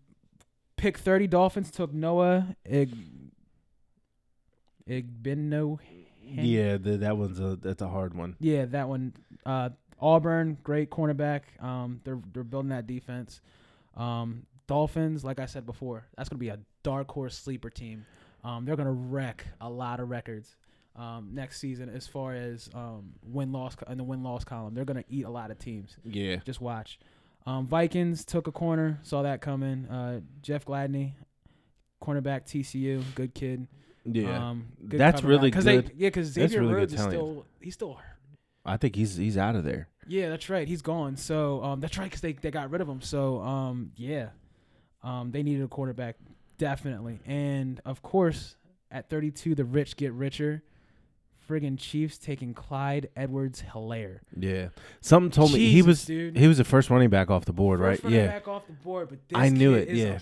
pick thirty Dolphins took Noah Ig Igbino. Yeah, the, that one's a that's a hard one. yeah, that one. Uh, Auburn, great cornerback. Um, they're they're building that defense. Um, Dolphins, like I said before, that's gonna be a dark horse sleeper team. Um, they're gonna wreck a lot of records. Um, next season, as far as um, win loss in the win loss column, they're gonna eat a lot of teams. Yeah. Just watch. Um, Vikings took a corner, saw that coming. Uh, Jeff Gladney, cornerback TCU, good kid. Yeah. Um, good That's really Cause good. They, yeah, because Xavier really Rhodes is still he's still I think he's he's out of there. Yeah, that's right. He's gone. So um, that's right because they, they got rid of him. So um, yeah, um, they needed a quarterback definitely. And of course, at 32, the rich get richer. Friggin' Chiefs taking Clyde Edwards Helaire. Yeah. Something told me he was dude. he was the first running back off the board, First right? running Yeah. back off the board, but this I knew it, is yeah.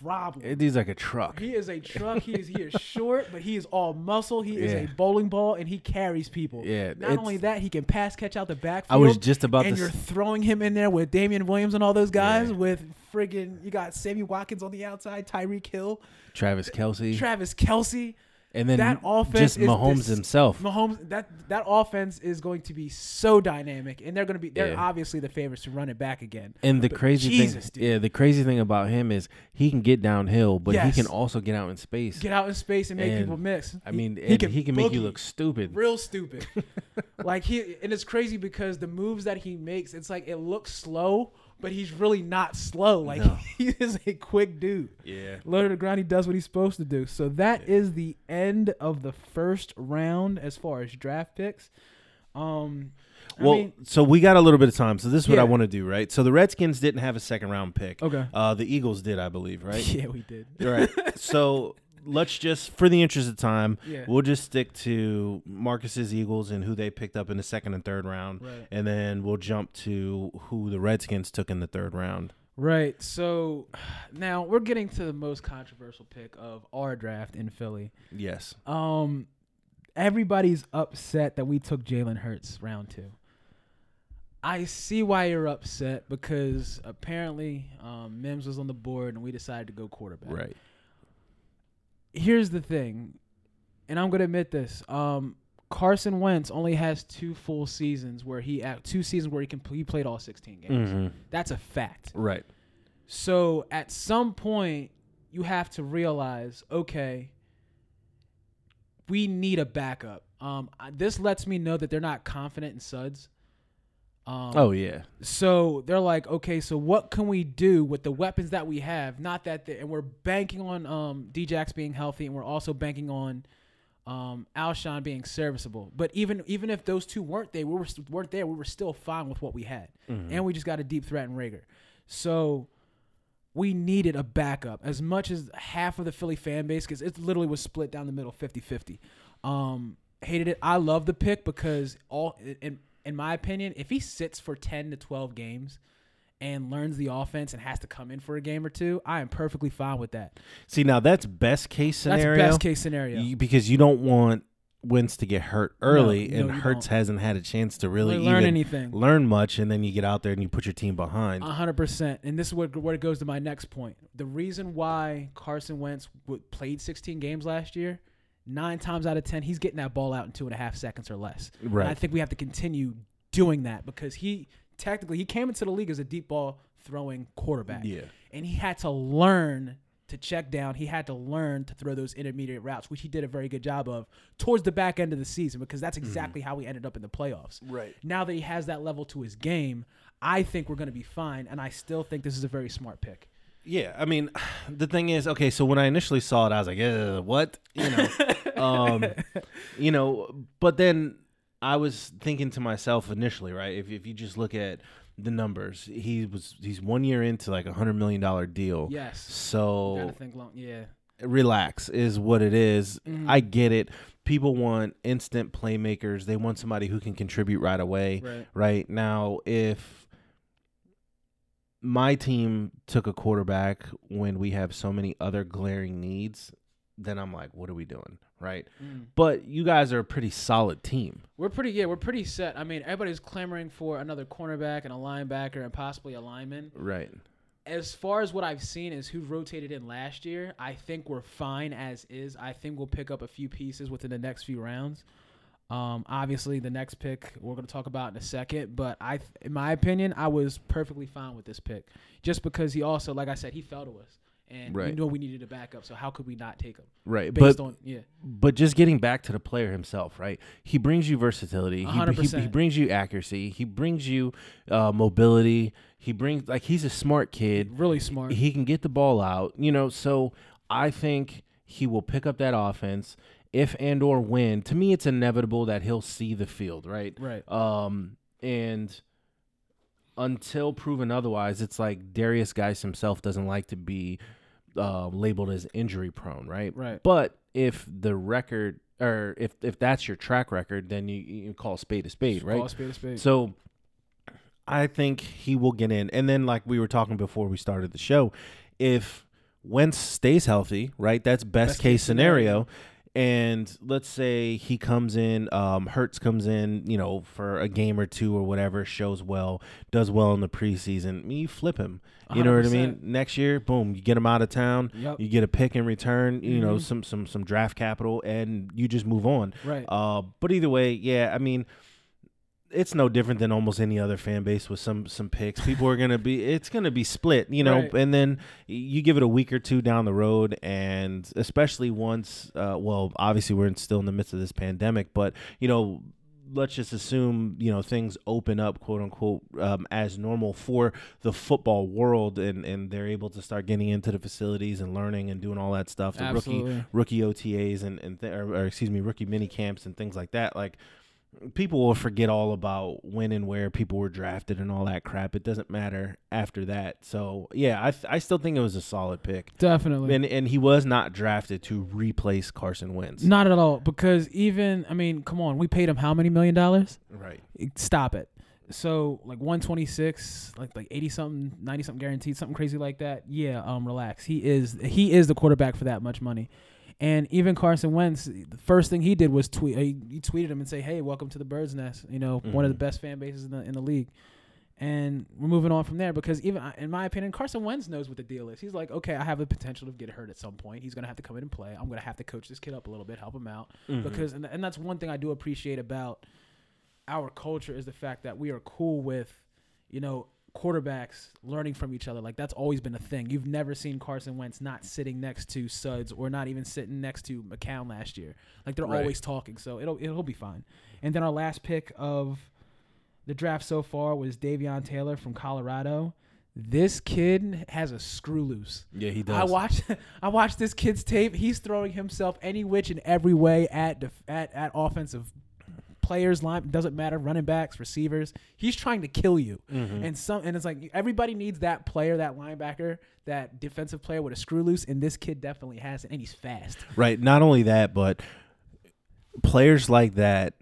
problem. It- He's like a truck. He is a truck. He is he is short, but he is all muscle. He is a bowling ball, and he carries people. Yeah, Not only that, he can pass catch out the backfield. I was just about and to you're s- throwing him in there with Damien Williams and all those guys. Yeah. With friggin', you got Sammy Watkins on the outside, Tyreek Hill, Travis Kelce. Travis Kelce. and then that offense just is Mahomes this- himself. Mahomes, that that offense is going to be so dynamic, and they're going to be they're Yeah. obviously the favorites to run it back again. And the But crazy Jesus, thing, dude. yeah, the crazy thing about him is he can get downhill, but Yes. he can also get out in space. Get out in space and make And, people miss. I mean, he, and he can, make you look stupid. real stupid. like he and it's crazy because the moves that he makes, it's like it looks slow, but he's really not slow. Like No. he is a quick dude. Yeah. Low to the ground, he does what he's supposed to do. So that is the end of the first round as far as draft picks. Um, I Well, mean, so we got a little bit of time. So this is what I want to do, right? So the Redskins didn't have a second round pick. okay, Uh, the Eagles did, I believe, right? yeah, we did. right. So let's just, for the interest of time, Yeah, we'll just stick to Marcus's Eagles and who they picked up in the second and third round, right, and then we'll jump to who the Redskins took in the third round. right. So now we're getting to the most controversial pick of our draft in Philly. Yes. Um, everybody's upset that we took Jalen Hurts round two. I see why you're upset because apparently um, Mims was on the board and we decided to go quarterback. Right. Here's the thing, and I'm gonna admit this. Um, Carson Wentz only has two full seasons where he at two seasons where he can he played all 16 games. Mhm. That's a fact. Right. So at some point, you have to realize, okay, we need a backup. Um, this lets me know that they're not confident in Suds. Um, Oh yeah. so they're like, okay, so what can we do with the weapons that we have? Not that, and we're banking on um, Djax being healthy, and we're also banking on um, Alshon being serviceable. But even even if those two weren't there, we were weren't there, we were still fine with what we had, and we just got a deep threat in Reagor. So we needed a backup as much as half of the Philly fan base because it literally was split down the middle 50-50. Um, hated it. I love the pick because all in in my opinion, if he sits for 10 to 12 games and learns the offense and has to come in for a game or two, I am perfectly fine with that. See, now that's best case scenario. That's best case scenario. you- because you don't want Wentz to get hurt early, no, and you Hurts don't. hasn't had a chance to really Really learn even anything. learn much, and then you get out there and you put your team behind. A hundred percent, and this is what where it goes to my next point. The reason why Carson Wentz played 16 games last year, nine times out of ten, he's getting that ball out in two and a half seconds or less. And I think we have to continue doing that because he technically he came into the league as a deep ball throwing quarterback, Yeah. and he had to learn to check down. He had to learn to throw those intermediate routes, which he did a very good job of towards the back end of the season because that's mm-hmm. exactly how we ended up in the playoffs Right. now that he has that level to his game, I think we're going to be fine. And I still think this is a very smart pick. Yeah, I mean, the thing is, okay, so when I initially saw it, I was like, uh, "What?" You know, um, you know. But then I was thinking to myself initially, right? If if you just look at the numbers, he was he's one year into like a hundred million dollar deal. Yes. So long. Yeah. relax is what it is. Mhm. I get it. People want instant playmakers. They want somebody who can contribute right away. Right. Right now, if my team took a quarterback when we have so many other glaring needs, then I'm like, what are we doing? Right. Mm. But you guys are a pretty solid team. We're pretty. Yeah, we're pretty set. I mean, everybody's clamoring for another cornerback and a linebacker and possibly a lineman. Right. As far as what I've seen is who rotated in last year, I think we're fine as is. I think we'll pick up a few pieces within the next few rounds. Um, obviously, the next pick we're going to talk about in a second, but I, in my opinion, I was perfectly fine with this pick, just because he also, like I said, he fell to us, and we Right. know we needed a backup. So how could we not take him Right. based But on yeah, but just getting back to the player himself, right? He brings you versatility. He, he, he brings you accuracy. He brings you uh, mobility. He brings like he's a smart kid. really smart. He can get the ball out, you know. So I think he will pick up that offense, if and or when, to me, it's inevitable that he'll see the field, right? Right. Um, and until proven otherwise, it's like Derrius Guice himself doesn't like to be uh, labeled as injury prone, right? Right. But if the record, or if if that's your track record, then you, you call a spade a spade, right? Call a spade a spade. So I think he will get in. And then, like we were talking before we started the show, if Wentz stays healthy, right, that's best, Best case case scenario. And let's say he comes in, um, Hurts comes in, you know, for a game or two or whatever, shows well, does well in the preseason. You flip him. You know what I mean? Next year, boom, you get him out of town. Yep. You get a pick in return. You know, Mhm. some some some draft capital, and you just move on. Right. Uh, but either way, yeah, I mean, it's no different than almost any other fan base with some some picks. People are gonna be, it's gonna be split, you know. Right. And then you give it a week or two down the road, and especially once, uh, well, obviously we're in, still in the midst of this pandemic, but you know. Let's just assume you know things open up, quote unquote, um, as normal for the football world, and, and they're able to start getting into the facilities and learning and doing all that stuff. The rookie Absolutely. rookie OTAs and and th- or, or excuse me, rookie mini camps and things like that. Like people will forget all about when and where people were drafted and all that crap. It doesn't matter after that. So yeah, I th- I still think it was a solid pick. Definitely. And and he was not drafted to replace Carson Wentz. Not at all. Because even I mean, come on, we paid him how many million dollars? Right. Stop it. So like 126, like like 80 something, 90 something guaranteed, something crazy like that. Yeah, um, relax. He is he is the quarterback for that much money. And even Carson Wentz, the first thing he did was tweet. He, he tweeted him and say, "Hey, welcome to the Birds Nest. You know, one of the Mhm. best fan bases in the in the league." And we're moving on from there because even in my opinion, Carson Wentz knows what the deal is. He's like, okay, I have the potential to get hurt at some point. He's gonna have to come in and play. I'm gonna have to coach this kid up a little bit, help him out Mhm. because and, and that's one thing I do appreciate about our culture is the fact that we are cool with, you know, quarterbacks learning from each other. Like that's always been a thing. You've never seen Carson Wentz not sitting next to Suds or not even sitting next to McCown last year. Like they're Right. always talking, so it'll it'll be fine. And then our last pick of the draft so far was Davion Taylor from Colorado. This kid has a screw loose. yeah, he does. I watched I watched this kid's tape. He's throwing himself any which and every way at def- at at offensive players line doesn't matter running backs receivers he's trying to kill you Mhm. and some and it's like everybody needs that player that linebacker that defensive player with a screw loose and this kid definitely has it and he's fast Right. Not only that, but players like that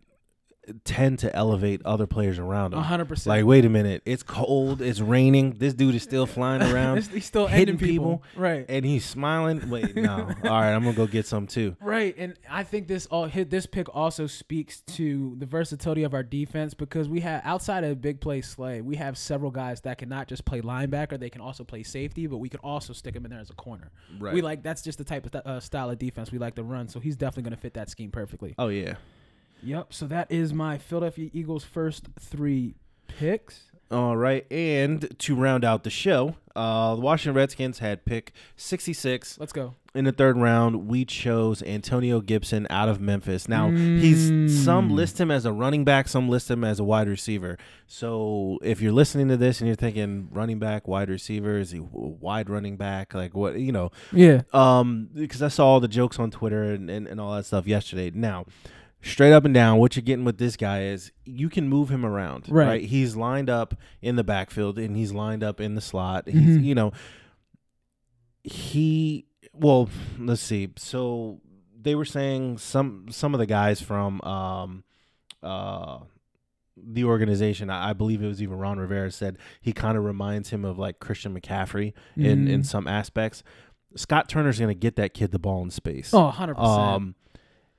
tend to elevate other players around them. 100% Like, wait a minute, it's cold, it's raining, this dude is still flying around, He's- still hitting ending people, right and he's smiling. Wait, no, all right, I'm gonna go get some too. Right, and I think this all hit this pick also speaks to the versatility of our defense because we have outside of big play Slay, we have several guys that can not just play linebacker, they can also play safety, but we can also stick him in there as a corner. Right. We like that's just the type of uh, style of defense we like to run, so he's definitely going to fit that scheme perfectly. Oh yeah. Yep. So that is my Philadelphia Eagles' first three picks. All right, and to round out the show, uh, the Washington Redskins had pick 66 Let's go. in the third round. We chose Antonio Gibson out of Memphis. Now he's some Mm. list him as a running back, some list him as a wide receiver. So if you're listening to this and you're thinking running back, wide receiver, is he wide running back? Like what you know? Yeah. Um, because I saw all the jokes on Twitter and, and, and all that stuff yesterday. Now, straight up and down, what you're getting with this guy is you can move him around. Right. He's lined up in the backfield and he's lined up in the slot. He's Mhm. you know he well, let's see. So they were saying some some of the guys from um uh the organization, I I believe it was even Ron Rivera said he kind of reminds him of like Christian McCaffrey in in Mhm. some aspects. Scott Turner's going to get that kid the ball in space. Oh, 100%. Um,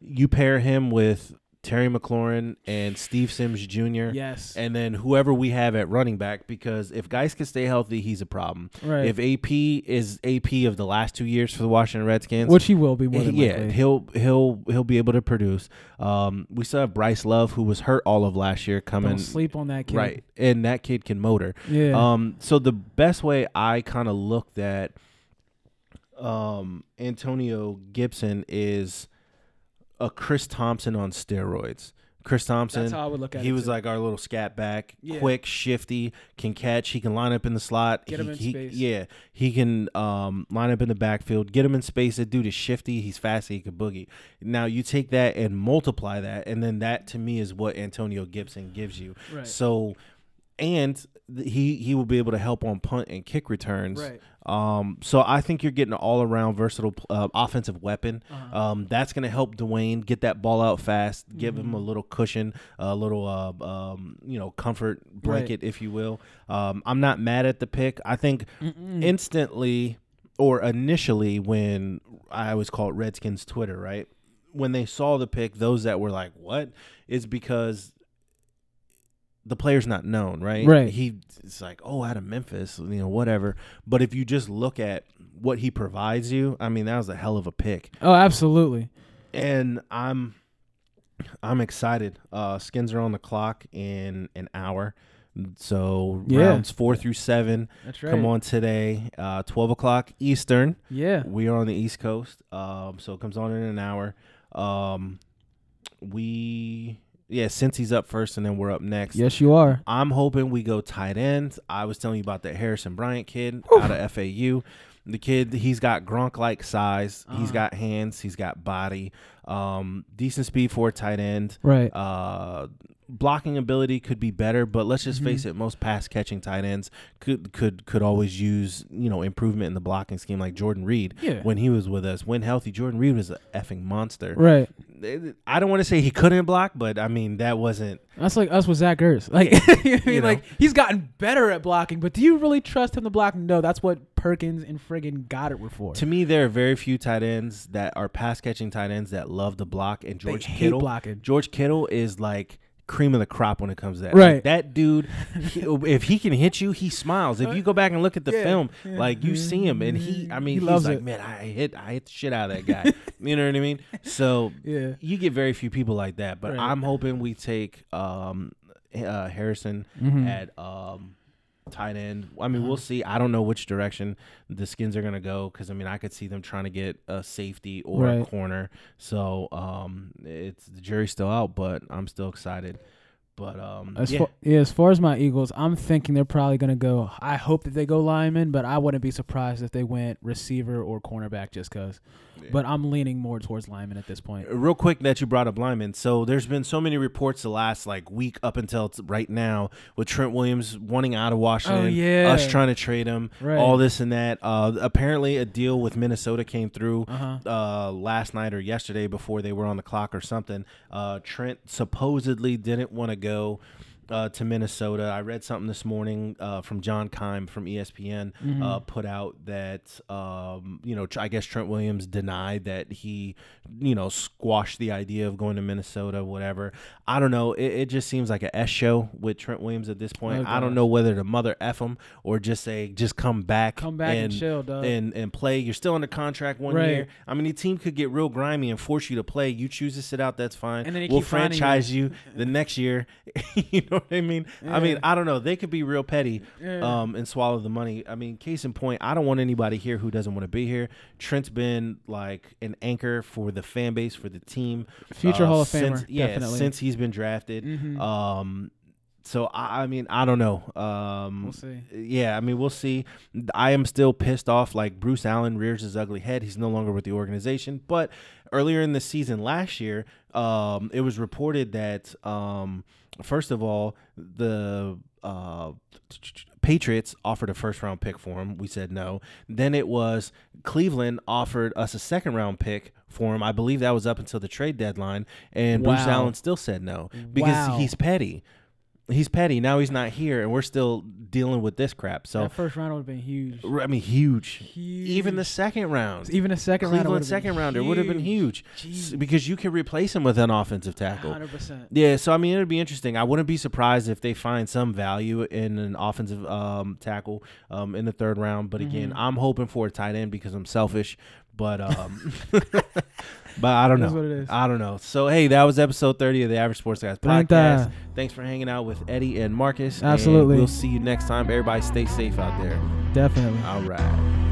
you pair him with Terry McLaurin and Steve Sims Jr. yes. And then whoever we have at running back, because if guys can stay healthy, he's a problem. right. If AP is AP of the last two years for the Washington Redskins, Which he will be more than yeah, likely. he'll he'll he'll be able to produce. Um, we still have Bryce Love, who was hurt all of last year, coming Don't sleep on that kid. right, and that kid can motor. Yeah. Um, so the best way I kind of looked at um, Antonio Gibson is a Chris Thompson on steroids. Chris Thompson. That's how I would look at it. He was too. like our little scat back, Yeah. quick, shifty, can catch. He can line up in the slot. Get he, him in he- space. Yeah, he can um, line up in the backfield, get him in space. That dude is shifty. He's fast. He can boogie. Now you take that and multiply that, and then that to me is what Antonio Gibson gives you. Right. So, and he he will be able to help on punt and kick returns. Right. Um, so I think you're getting an all around versatile uh, offensive weapon. Uh-huh. Um, that's going to help Dwayne get that ball out fast, give him a Mhm. little cushion, a little, uh, um, you know, comfort blanket, if you will. Um, I'm not mad at the pick. I think Mm-mm. instantly or initially when I always call it Redskins Twitter, right? When they saw the pick, those that were like, "What?" is because the player's not known, right? Right. He it's like, "Oh, out of Memphis, you know, whatever." But if you just look at what he provides you, I mean, that was a hell of a pick oh, absolutely. and I'm I'm excited. Uh, skins are on the clock in an hour, so Yeah. rounds four through seven That's right. come on today, uh, twelve o'clock Eastern. Yeah. We are on the East Coast, um, so it comes on in an hour. Um, we yeah, since he's up first, and then we're up next. Yes, you are. I'm hoping we go tight end. I was telling you about that Harrison Bryant kid out of FAU. The kid, he's got Gronk like size. He's Uh-huh. got hands. He's got body. Um, decent speed for a tight end. Right. Uh, blocking ability could be better, but let's just Mhm. face it. Most pass catching tight ends could could could always use you know improvement in the blocking scheme, like Jordan Reed yeah. when he was with us. When healthy, Jordan Reed was an effing monster. right. I don't want to say he couldn't block, but I mean that wasn't That's like us with Zach Ertz. Like, I mean, You know. like he's gotten better at blocking, but do you really trust him to block? No, that's what Perkins and friggin' Goedert were for. To me, there are very few tight ends that are pass catching tight ends that love to block. And They George hate Kittle, blocking. George Kittle is like cream of the crop when it comes to that. Right. Like, that dude, he- if he can hit you, he smiles. If you go back and look at the Yeah. film, Yeah. like you see him, and he, I mean, He he's loves like, it. man, I hit, I hit the shit out of that guy. you know what I mean? So Yeah. you get very few people like that. But Right. I'm hoping we take um, uh, Harrison Mhm. at um, tight end. I mean, we'll Uh-huh. see. I don't know which direction the skins are gonna go because I mean, I could see them trying to get a safety or a corner. So um, it's the jury's still out, but I'm still excited. But um, As yeah, far, yeah, as far as my Eagles, I'm thinking they're probably gonna go. I hope that they go lineman, but I wouldn't be surprised if they went receiver or cornerback just cause. But I'm leaning more towards lineman at this point. real quick that you brought up lineman. So there's been so many reports the last like week up until t- right now with Trent Williams wanting out of Washington, Oh, yeah. us trying to trade him, Right. all this and that. Uh, apparently, a deal with Minnesota came through. Uh huh. uh, last night or yesterday before they were on the clock or something. Uh, Trent supposedly didn't want to go go uh, to Minnesota. I read something this morning uh, from John Keim from ESPN. Mm-hmm. Uh, put out that um, you know I guess Trent Williams denied that he you know squashed the idea of going to Minnesota. Whatever. I don't know. It, it just seems like a S show with Trent Williams at this point. Oh, I don't know whether to mother f him or just say just come back, Come back and, chill, dog. and and play. You're still under contract one Right. year. I mean, the team could get real grimy and force you to play. You choose to sit out, that's fine. And then we'll finding you. franchise you. the next year. you know what I mean? I mean, I don't know. They could be real petty Yeah. um, and swallow the money. I mean, case in point, I don't want anybody here who doesn't want to be here. Trent's been like an anchor for the fan base, for the team. Future uh, Hall of since, Famer, yeah, definitely. since he's been drafted. Mhm. Um, so I, I mean, I don't know. Um, We'll see. yeah, I mean, we'll see. I am still pissed off. Like Bruce Allen rears his ugly head. He's no longer with the organization. But earlier in the season last year, um, it was reported that um, first of all, the uh, Patriots offered a first round pick for him. We said no. Then it was Cleveland offered us a second round pick for him. I believe that was up until the trade deadline, and Bruce Allen still said no because Wow. he's petty. He's petty. Now he's not here, and we're still dealing with this crap. So that first round would have been huge. I mean, huge. Huge. Even the second round, even a second round, Cleveland second rounder would have been huge Jeez. because you can replace him with an offensive tackle. Hundred percent. Yeah, so I mean, it'd be interesting. I wouldn't be surprised if they find some value in an offensive um, tackle um, in the third round. But again, Mhm. I'm hoping for a tight end because I'm selfish. But um, but I don't That's know. what it is. I don't know. So hey, that was episode 30 of the Average Sports Guys Treinta. podcast. Thanks for hanging out with Eddie and Marcus. and Absolutely. we'll see you next time. Everybody, stay safe out there. Definitely. All right.